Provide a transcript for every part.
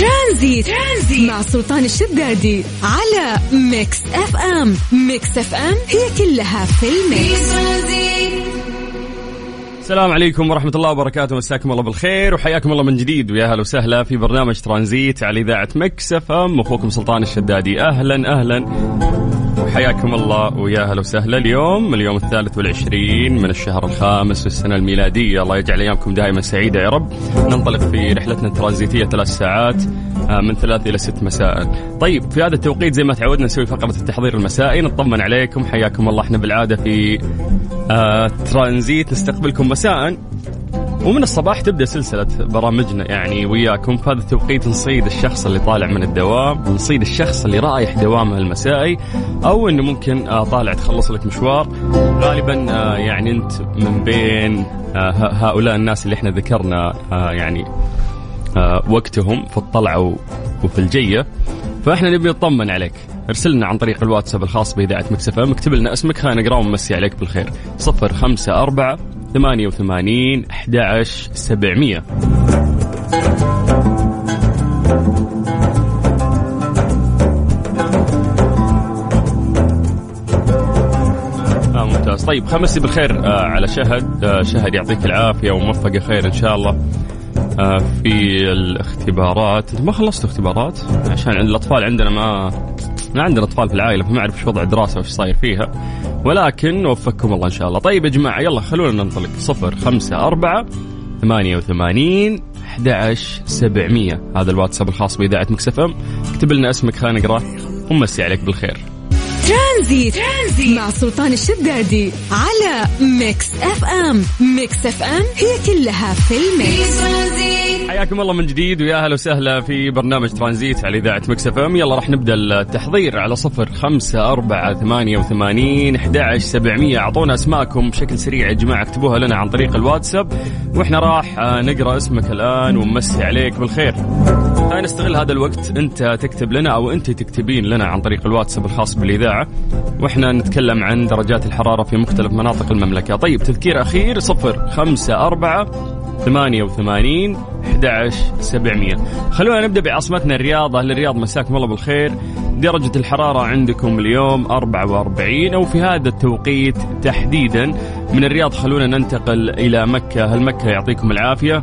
ترانزيت, ترانزيت. مع سلطان الشدادي على Mix FM. Mix FM هي كلها في ال mix. السلام عليكم ورحمة الله وبركاته. مساكم الله بالخير وحياكم الله من جديد. ويا هلا وسهلا في برنامج ترانزيت على إذاعة Mix FM. أخوكم سلطان الشدادي. أهلا أهلا. وحياكم الله ويا هلا وسهلا. اليوم اليوم الثالث والعشرين من الشهر الخامس والسنة الميلادية. الله يجعل أيامكم دائما سعيدة يا رب. ننطلق في رحلتنا الترانزيتية ثلاث ساعات آه، من ثلاث إلى ست مساء. طيب في هذا التوقيت زي ما تعودنا نسوي فقرة التحضير المسائي. نطمن عليكم. حياكم الله. إحنا بالعادة في آه ترانزيت. نستقبلكم مساء. ومن الصباح تبدأ سلسلة برامجنا. يعني وياكم في هذا التوقيت نصيد الشخص اللي طالع من الدوام نصيد الشخص اللي رايح دوامه المسائي أو إنه ممكن آه، طالع تخلص لك مشوار. غالبا آه، يعني أنت من بين آه، هؤلاء الناس اللي إحنا ذكرنا يعني وقتهم في الطلعة وفي الجية. فإحنا نبي نطمن عليك. ارسلنا عن طريق الواتساب الخاص بإذاعة مكسفة اكتب لنا اسمك خلينا نقرأ ونمسي عليك بالخير. صفر خمسة أربعة ثمانية وثمانين أحد عشر سبعمية. آه ممتاز. طيب خمسي بالخير آه على شهد. آه شهد يعطيك العافية وموفقة خير إن شاء الله. آه في الاختبارات. ما خلصت اختبارات؟ عشان الأطفال عندنا ما ما عندنا اطفال في العائلة فما أعرف إيش وضع الدراسة وإيش صاير فيها. ولكن وفقكم الله إن شاء الله. طيب يا جماعة يلا خلونا ننطلق. صفر خمسة أربعة ثمانية وثمانين 11 700 هذا الواتساب الخاص بإذاعة Mix FM اكتب لنا اسمك خلينا نقرأه. ومسي عليك بالخير. ترانزيت. ترانزيت. مع سلطان الشدادي على Mix FM. Mix FM هي كلها في ال mix. حياكم الله من جديد ويا أهلا وسهلا في برنامج ترانزيت على إذاعة Mix FM. يلا راح نبدأ التحضير على صفر خمسة أربعة ثمانية وثمانين أحد سبعمية. أعطونا أسماءكم بشكل سريع يا جماعة اكتبوها لنا عن طريق الواتساب. وإحنا راح نقرأ اسمك الآن ونمسي عليك بالخير. خلينا نستغل هذا الوقت. انت تكتب لنا أو انت تكتبين لنا عن طريق الواتساب الخاص بالإذاعة وإحنا نتكلم عن درجات الحرارة في مختلف مناطق المملكة. طيب تذكير أخير صفر خمسة أربعة ثمانية وثمانين 11 700 خلونا نبدأ بعاصمتنا الرياض. أهل الرياض مساكم الله بالخير. درجة الحرارة عندكم اليوم 44 أو في هذا التوقيت تحديدا. من الرياض خلونا ننتقل إلى مكة. هل مكة يعطيكم العافية.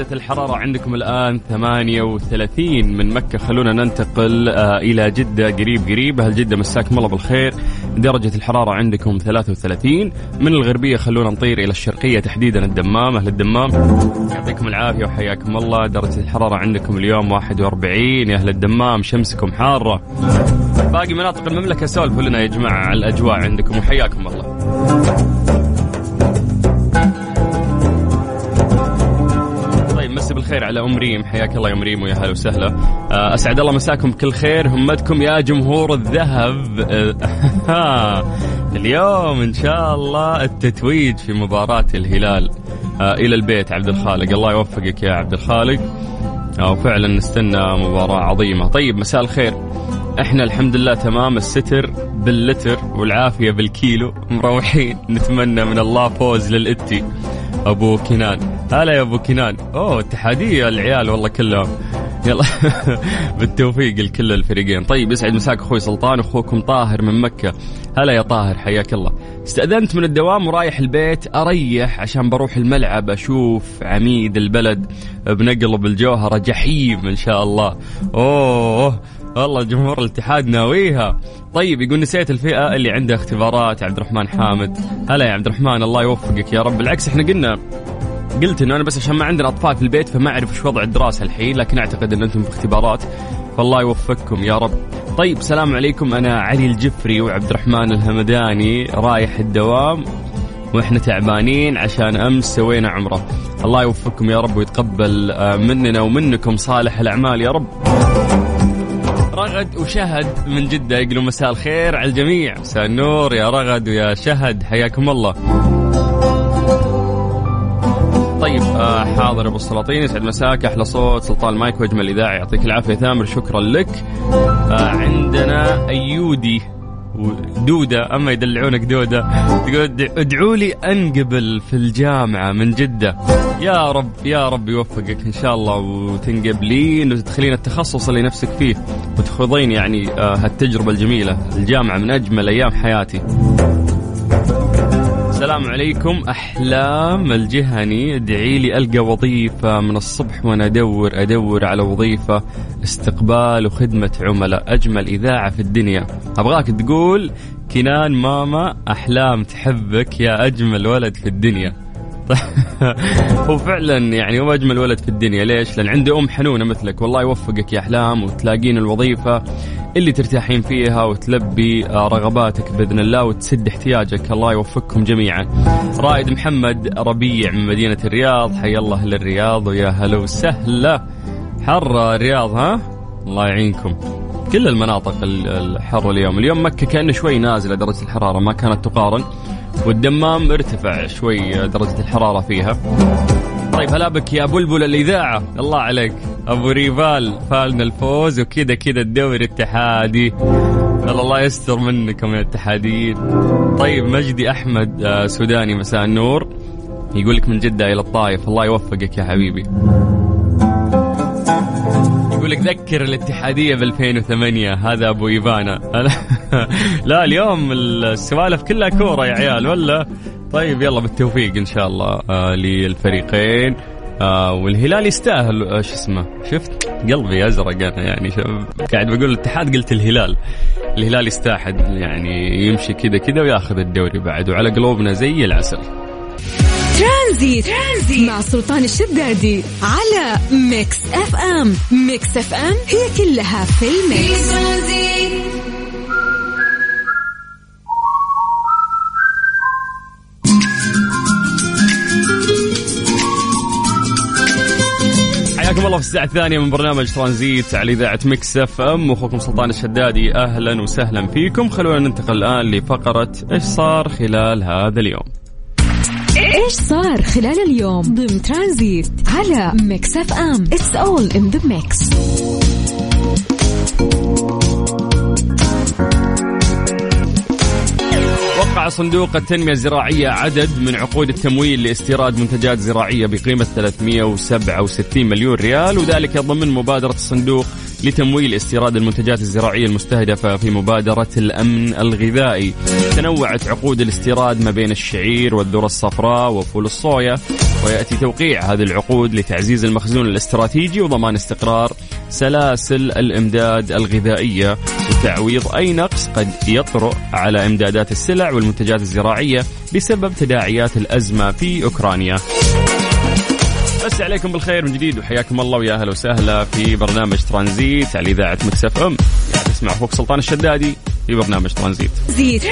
درجة الحرارة عندكم الآن 38 من مكة. خلونا ننتقل آه إلى جدة قريب قريب. أهل جدة مساكم الله بالخير؟ درجة الحرارة عندكم 33 من الغربية خلونا نطير إلى الشرقية تحديدا الدمام. أهل الدمام يعطيكم العافية وحياكم الله. درجة الحرارة عندكم اليوم 41 يا أهل الدمام شمسكم حارة. باقي مناطق المملكة سولفوا لنا يا جماعة على الأجواء عندكم. وحياكم الله. بالخير على ام ريم حياك الله يا ام ريم ويا هلا وسهلا. آه، أسعد الله مساكم بكل خير. همتكم يا جمهور الذهب. آه، اليوم إن شاء الله التتويج في مباراة الهلال آه، إلى البيت. عبد الخالق الله يوفقك يا عبد الخالق. وفعلا نستنى مباراة عظيمة. طيب مساء الخير. إحنا الحمد لله تمام. الستر باللتر والعافية بالكيلو. مروحين. نتمنى من الله فوز للإتي. أبو كنان. هلا يا أبو كنان. أوه اتحادية العيال والله كلهم. يلا. بالتوفيق لكل الفريقين. طيب يسعد مساك أخوي سلطان أخوكم طاهر من مكة. هلا يا طاهر حياك الله. استأذنت من الدوام ورايح البيت أريح عشان بروح الملعب أشوف عميد البلد بنقلب الجوهرة جحيم إن شاء الله. أوه والله جمهور الاتحاد ناويها. طيب يقول نسيت الفئة اللي عندها اختبارات عبد الرحمن حامد. هلا يا عبد الرحمن الله يوفقك يا رب. بالعكس إحنا قلنا قلت إنه أنا بس عشان ما عندنا اطفال في البيت فما أعرف إيش وضع الدراسة الحين لكن أعتقد إن أنتم في اختبارات فالله يوفقكم يا رب. طيب سلام عليكم. أنا علي الجفري وعبد الرحمن الهمداني رايح الدوام وإحنا تعبانين عشان أمس سوينا عمرة. الله يوفقكم يا رب ويتقبل آه، مننا ومنكم صالح الأعمال يا رب. رغد وشهد من جدة يقولوا مساء الخير على الجميع. مساء النور يا رغد ويا شهد حياكم الله. طيب آه حاضر أبو السلاطين يسعد مساك أحلى صوت سلطان مايك وأجمل إذاعة يعطيك العافية ثامر شكرا لك. آه عندنا أيودي ودودة أما يدلعونك دودة تقول ادعوا لي أنقبل في الجامعة من جدة. يا رب يا رب يوفقك إن شاء الله وتنقبلين وتدخلين التخصص اللي نفسك فيه وتخوضين يعني آه، هالتجربة الجميلة الجامعة من أجمل أيام حياتي. السلام عليكم. أحلام الجهني ادعي لي ألقى وظيفة من الصبح وأنا أدور أدور على وظيفة استقبال وخدمة عملاء. أجمل إذاعة في الدنيا. أبغاك تقول كنان ماما أحلام تحبك يا أجمل ولد في الدنيا. هو فعلا يعني هو أجمل ولد في الدنيا. ليش؟ لأن عنده أم حنونة مثلك. والله يوفقك يا أحلام وتلاقين الوظيفة اللي ترتاحين فيها وتلبي رغباتك بإذن الله وتسد احتياجك الله يوفقكم جميعا. رائد محمد ربيع من مدينة الرياض حي الله أهل الرياض ويا هلا وسهلا. حر الرياض ها؟ الله يعينكم. كل المناطق الحر اليوم، اليوم مكة كانه شوي نازلة درجة الحرارة ما كانت تقارن. والدمام ارتفع شوي درجة الحرارة فيها طيب هلا بك يا بلبل الإذاعة. الله عليك. أبو ريفال فالنا الفوز وكذا كذا الدوري الاتحادي. الله يستر منكم يا اتحاديين. طيب مجدي أحمد آه، سوداني مساء النور. يقول لك من جدة إلى الطايف الله يوفقك يا حبيبي. يقول لك ذكر الاتحادية ب 2008 هذا أبو إيفانا. لا اليوم السوالف كلها كورة يا عيال ولا؟ طيب يلا بالتوفيق إن شاء الله آه للفريقين. آه والهلال يستاهل آه شو اسمه شفت؟ قلبي أزرق أنا يعني قاعد بقول الاتحاد قلت الهلال. الهلال يستاهل يعني يمشي كذا كذا وياخذ الدوري بعد وعلى قلوبنا زي العسل. ترانزيت. ترانزيت. مع سلطان الشدادي على Mix FM. Mix FM هي كلها في ال mix. حياكم الله في الساعة الثانية من برنامج ترانزيت على إذاعة Mix FM. أخوكم سلطان الشدادي أهلا وسهلا فيكم. خلونا ننتقل الآن لفقرة إيش صار خلال هذا اليوم؟ إيش صار خلال اليوم ضمن ترانزيت على Mix FM؟ it's all in the mix صندوق التنمية الزراعية عدد من عقود التمويل لاستيراد منتجات زراعية بقيمة 367 مليون ريال وذلك ضمن مبادرة الصندوق لتمويل استيراد المنتجات الزراعية المستهدفة في مبادرة الأمن الغذائي. تنوعت عقود الاستيراد ما بين الشعير والذرة الصفراء وفول الصويا. ويأتي توقيع هذه العقود لتعزيز المخزون الاستراتيجي وضمان استقرار سلاسل الإمداد الغذائية وتعويض أي نقص قد يطرأ على إمدادات السلع والمنتجات الزراعية بسبب تداعيات الأزمة في أوكرانيا. نمسي عليكم بالخير من جديد وحياكم الله ويا أهلا وسهلا في برنامج ترانزيت على إذاعة Mix FM. تسمع أخوك سلطان الشدادي. في برنامج ترانزيت. زيت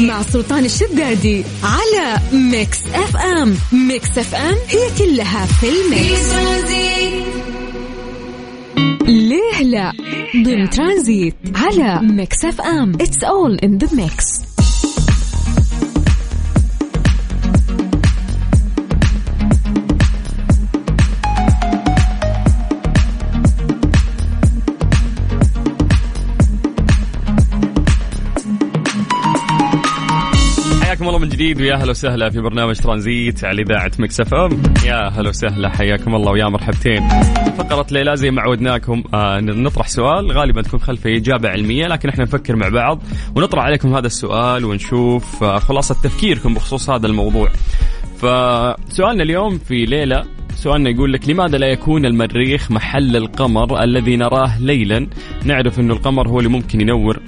مع سلطان الشدادي على Mix FM. Mix FM هي كلها في ال mix. ليه لا؟ ضمن ترانزيت على Mix FM. it's all in the mix جديد ويا أهلا وسهلا في برنامج ترانزيت على إذاعة Mix FM. يا أهلا وسهلا حياكم الله ويا مرحبتين. فقرة ليه لا زي ما عودناكم آه نطرح سؤال غالبا تكون خلفه إجابة علمية لكن إحنا نفكر مع بعض ونطرح عليكم هذا السؤال ونشوف آه خلاصة تفكيركم بخصوص هذا الموضوع. فسؤالنا اليوم في ليه لا سؤالنا يقول لك لماذا لا يكون المريخ محل القمر الذي نراه ليلا؟ نعرف أن القمر هو اللي ممكن ينور.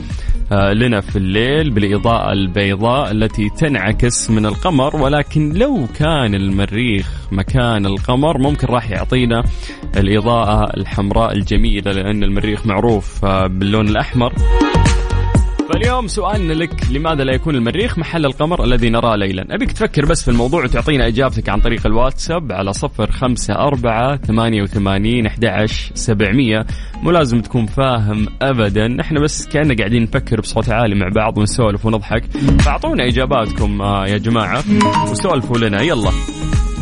لنا في الليل بالإضاءة البيضاء التي تنعكس من القمر ولكن لو كان المريخ مكان القمر ممكن راح يعطينا الإضاءة الحمراء الجميلة لأن المريخ معروف آه، باللون الأحمر. فاليوم سؤالنا لك لماذا لا يكون المريخ محل القمر الذي نراه ليلا؟ أبيك تفكر بس في الموضوع وتعطينا إجابتك عن طريق الواتساب على صفر خمسة أربعة ثمانية وثمانين أحد سبعمية. مو لازم تكون فاهم أبدا إحنا بس كأننا قاعدين نفكر بصوت عالي مع بعض ونسولف ونضحك. فأعطونا إجاباتكم آه، يا جماعة وسولفوا لنا. يلا.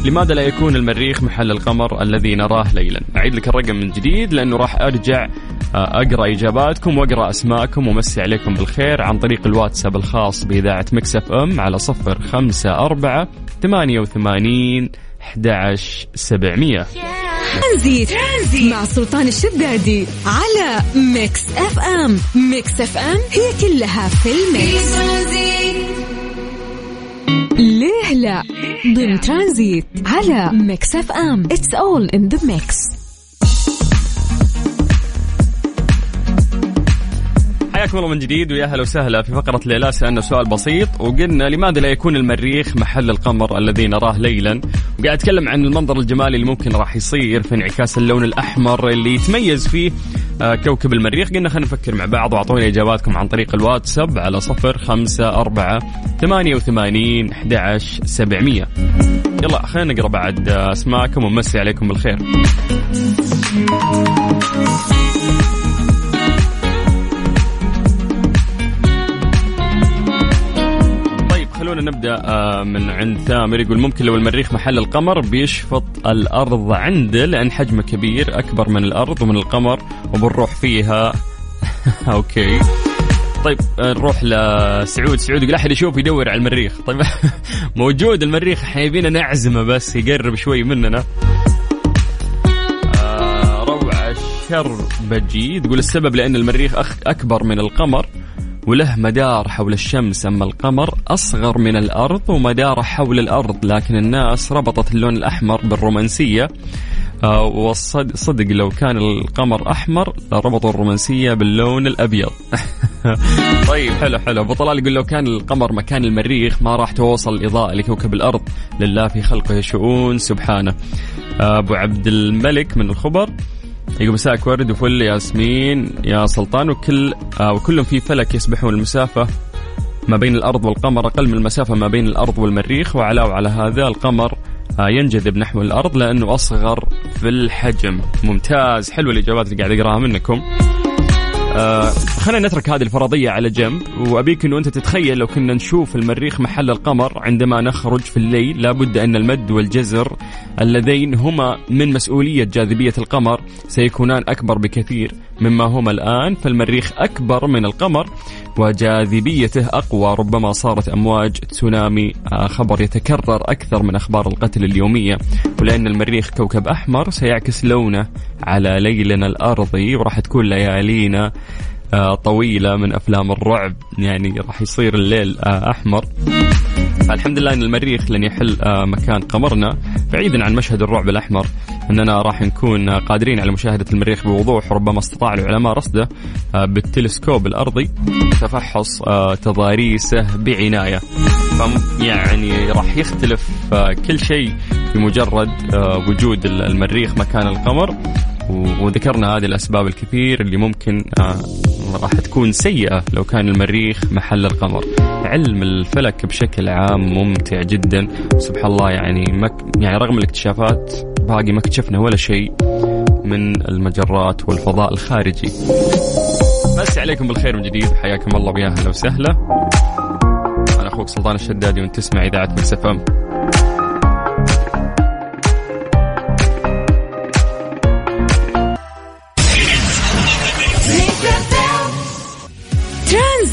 لماذا لا يكون المريخ محل القمر الذي نراه ليلا؟ أعيد لك الرقم من جديد لأنه راح أرجع أقرأ إجاباتكم وأقرأ أسماءكم ومسي عليكم بالخير عن طريق الواتساب الخاص بإذاعة مكسف أم على صفر خمسة أربعة ثمانية وثمانين 11 700 ترانزيت مع سلطان الشدادي على Mix FM. Mix FM هي كلها في ال mix. ليه لا؟ ضمن ترانزيت على Mix FM. it's all in the mix حياكم الله من جديد ويا هلا وسهلا في فقرة ليه لا. سألنا سؤال بسيط وقلنا لماذا لا يكون المريخ محل القمر الذي نراه ليلا؟ وقاعد أتكلم عن المنظر الجمالي اللي ممكن راح يصير في انعكاس اللون الأحمر اللي يتميز فيه آه، كوكب المريخ. قلنا خلينا نفكر مع بعض واعطونا إجاباتكم عن طريق الواتساب على صفر خمسة أربعة ثمانية وثمانين أحد سبعمية. يلا خلينا نقرأ بعد أسماءكم ونمسي عليكم بالخير. نبدا آه، من عند ثامر يقول ممكن لو المريخ محل القمر بيشفط الأرض عنده لأن حجمه كبير أكبر من الأرض ومن القمر وبنروح فيها. أوكي. طيب آه، نروح لسعود سعود. يقول أحد يشوف يدور على المريخ. طيب موجود المريخ إحنا يبينا نعزمه بس يقرب شوي مننا. آه روعة شربجي تقول السبب لأن المريخ أكبر من القمر وله مدار حول الشمس أما القمر أصغر من الأرض ومداره حول الأرض لكن الناس ربطت اللون الأحمر بالرومانسية. آه، والصدق لو كان القمر أحمر لربطوا الرومانسية باللون الأبيض. طيب حلو حلو. أبو طلال يقول لو كان القمر مكان المريخ ما راح توصل الاضاءه لكوكب الأرض. لله في خلقه شؤون سبحانه. آه، أبو عبد الملك من الخبر. يقول مساك ورد وفل ياسمين يا سلطان وكل آه وكلهم في فلك يسبحون المسافة ما بين الأرض والقمر أقل من المسافة ما بين الأرض والمريخ وعلاوة على هذا القمر آه ينجذب نحو الأرض لأنه أصغر في الحجم. ممتاز حلوة الإجابات اللي قاعد أقراها منكم. آه خلينا نترك هذه الفرضية على جنب. وأبيك أنه أنت تتخيل لو كنا نشوف المريخ محل القمر عندما نخرج في الليل لابد أن المد والجزر اللذين هما من مسؤولية جاذبية القمر سيكونان أكبر بكثير مما هما الآن. فالمريخ أكبر من القمر وجاذبيته أقوى. ربما صارت أمواج تسونامي. آه، خبر يتكرر أكثر من أخبار القتل اليومية. ولأن المريخ كوكب أحمر سيعكس لونه على ليلنا الأرضي. وراح تكون ليالينا آه، طويلة من أفلام الرعب. يعني راح يصير الليل آه، أحمر. فالحمد لله إن المريخ لن يحل مكان قمرنا بعيدا عن مشهد الرعب الأحمر. إننا راح نكون قادرين على مشاهدة المريخ بوضوح ربما استطاع العلماء رصده بالتلسكوب الأرضي. تفحص تضاريسه بعناية. يعني راح يختلف كل شيء بمجرد وجود المريخ مكان القمر. وذكرنا هذه الأسباب الكثير اللي ممكن راح تكون سيئة لو كان المريخ محل القمر. علم الفلك بشكل عام ممتع جدا. سبحان الله يعني مك يعني رغم الاكتشافات باقي ما اكتشفنا ولا شيء من المجرات والفضاء الخارجي. بس عليكم بالخير من جديد. حياكم الله ويا أهلا وسهلا. أنا أخوك سلطان الشدادي وأنت تسمع إذاعة مكسفه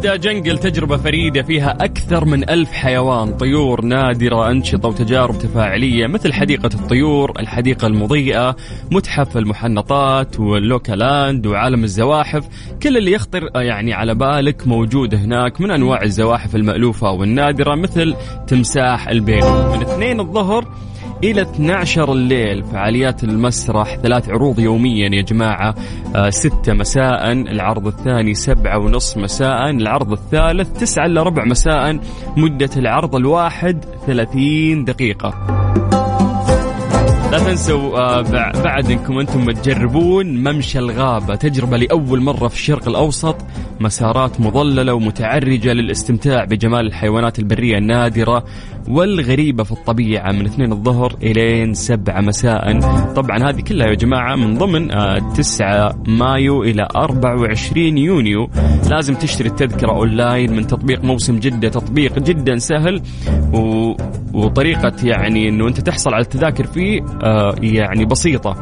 جدة Jungle تجربة فريدة فيها أكثر من ألف حيوان طيور نادرة أنشطة وتجارب تفاعلية مثل حديقة الطيور الحديقة المضيئة متحف المحنطات واللوكالاند وعالم الزواحف. كل اللي يخطر يعني على بالك موجود هناك من أنواع الزواحف المألوفة والنادرة مثل تمساح البيض من اثنين الظهر إلى 12 الليل فعاليات المسرح ثلاث عروض يوميا يا جماعة. آه ستة مساء العرض الثاني سبعة ونص مساء العرض الثالث تسعة إلا ربع مساء. مدة العرض الواحد 30 دقيقة. لا تنسوا آه، بعد إنكم أنتم تجربون ممشى الغابة تجربة لأول مرة في الشرق الأوسط. مسارات مظللة ومتعرجة للاستمتاع بجمال الحيوانات البرية النادرة. والغريبة في الطبيعة من 2 الظهر إلين 7 مساء. طبعا هذه كلها يا جماعة من ضمن 9 آه، مايو إلى 24 يونيو. لازم تشتري التذكرة أونلاين من تطبيق موسم جدة. تطبيق جدا سهل و... وطريقة يعني أنه أنت تحصل على التذاكر فيه آه يعني بسيطة.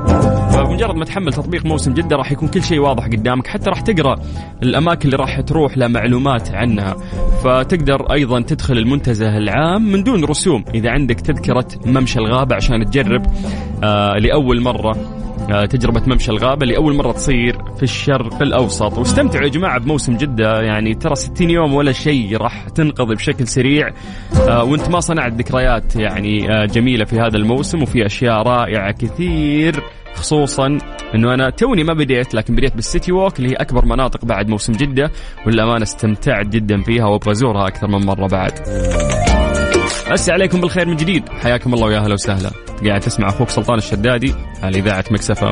فمجرد ما تحمل تطبيق موسم جدة راح يكون كل شيء واضح قدامك. حتى راح تقرأ الأماكن اللي راح تروح لها معلومات عنها. فتقدر أيضا تدخل المنتزه العام من دون رسوم. إذا عندك تذكرة ممشى الغابة عشان تجرب آه لأول مرة آه، تجربة ممشى الغابة لأول مرة تصير في الشرق الأوسط. واستمتعوا يا جماعة بموسم جدة يعني ترى 60 يوم ولا شيء راح تنقضي بشكل سريع. آه، وانت ما صنعت ذكريات يعني آه، جميلة في هذا الموسم وفي أشياء رائعة كثير خصوصا إنه أنا توني ما بديت لكن بديت بالسيتي ووك اللي هي أكبر مناطق بعد موسم جدة والأمانة استمتعت جدا فيها وأبغى أزورها أكثر من مرة بعد. أسي عليكم بالخير من جديد. حياكم الله ويا أهلا وسهلا. قاعد تسمع أخوك سلطان الشدادي على إذاعة مكسفه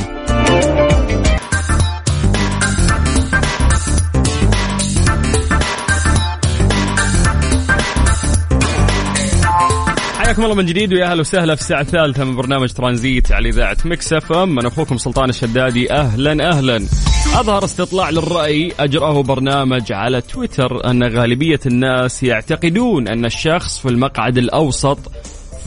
حياكم الله من جديد ويا أهلا وسهلا في الساعة الثالثة من برنامج ترانزيت على إذاعة Mix FM. أخوكم سلطان الشدادي أهلا أهلا. أظهر استطلاع للرأي أجراه برنامج على تويتر أن غالبية الناس يعتقدون أن الشخص في المقعد الأوسط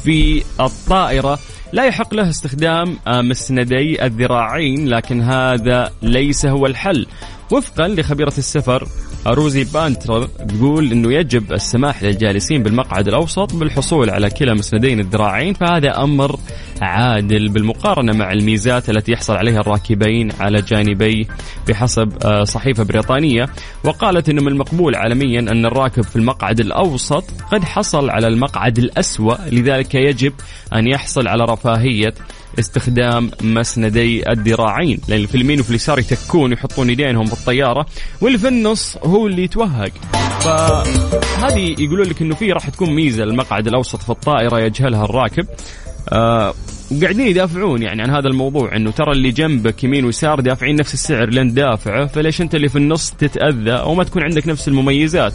في الطائرة لا يحق له استخدام مسندي الذراعين لكن هذا ليس هو الحل. وفقا لخبيرة السفر روزي بانتر تقول إنه يجب السماح للجالسين بالمقعد الأوسط بالحصول على كلا مسندين الذراعين فهذا أمر عادل بالمقارنة مع الميزات التي يحصل عليها الراكبين على جانبيه بحسب آه، صحيفة بريطانية. وقالت إنه من المقبول عالميا أن الراكب في المقعد الأوسط قد حصل على المقعد الأسوأ لذلك يجب أن يحصل على رفاهية استخدام مسندي الذراعين. لأن في اليمين وفي اليسار يتكون يحطون يدينهم في الطياره واللي في النص هو اللي يتوهق. فهذه يقولون لك إنه في راح تكون ميزة المقعد الأوسط في الطائرة يجهلها الراكب. آه وقاعدين يدافعون يعني عن هذا الموضوع إنه ترى اللي جنبك يمين ويسار دافعين نفس السعر لين دافعه فليش أنت اللي في النص تتأذى أو ما تكون عندك نفس المميزات؟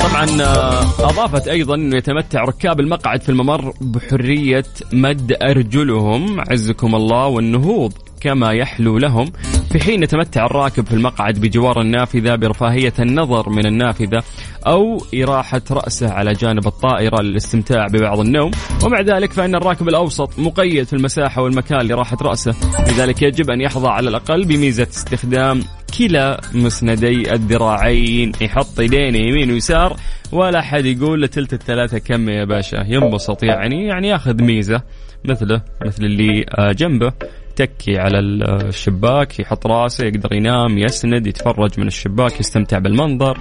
طبعا آه، أضافت أيضا إنه يتمتع ركاب المقعد في الممر بحرية مد أرجلهم عزكم الله والنهوض كما يحلو لهم. في حين يتمتع الراكب في المقعد بجوار النافذة برفاهية النظر من النافذة أو إراحة رأسه على جانب الطائرة للاستمتاع ببعض النوم. ومع ذلك فإن الراكب الأوسط مقيد في المساحة والمكان لراحة رأسه. لذلك يجب أن يحظى على الأقل بميزة استخدام كلا مسندي الذراعين يحط يدينه يمين ويسار ولا حد يقول لتلت الثلاثة كم يا باشا ينبسط يعني يعني ياخذ ميزة مثله مثل اللي آه، جنبه يتكي على الشباك يحط راسه يقدر ينام يسند يتفرج من الشباك يستمتع بالمنظر.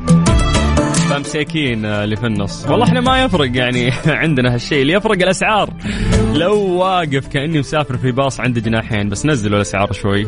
فمساكين اللي في النص. والله إحنا ما يفرق يعني عندنا هالشيء اللي يفرق الأسعار. لو واقف كأني مسافر في باص عنده جناحين بس نزلوا الأسعار شوي.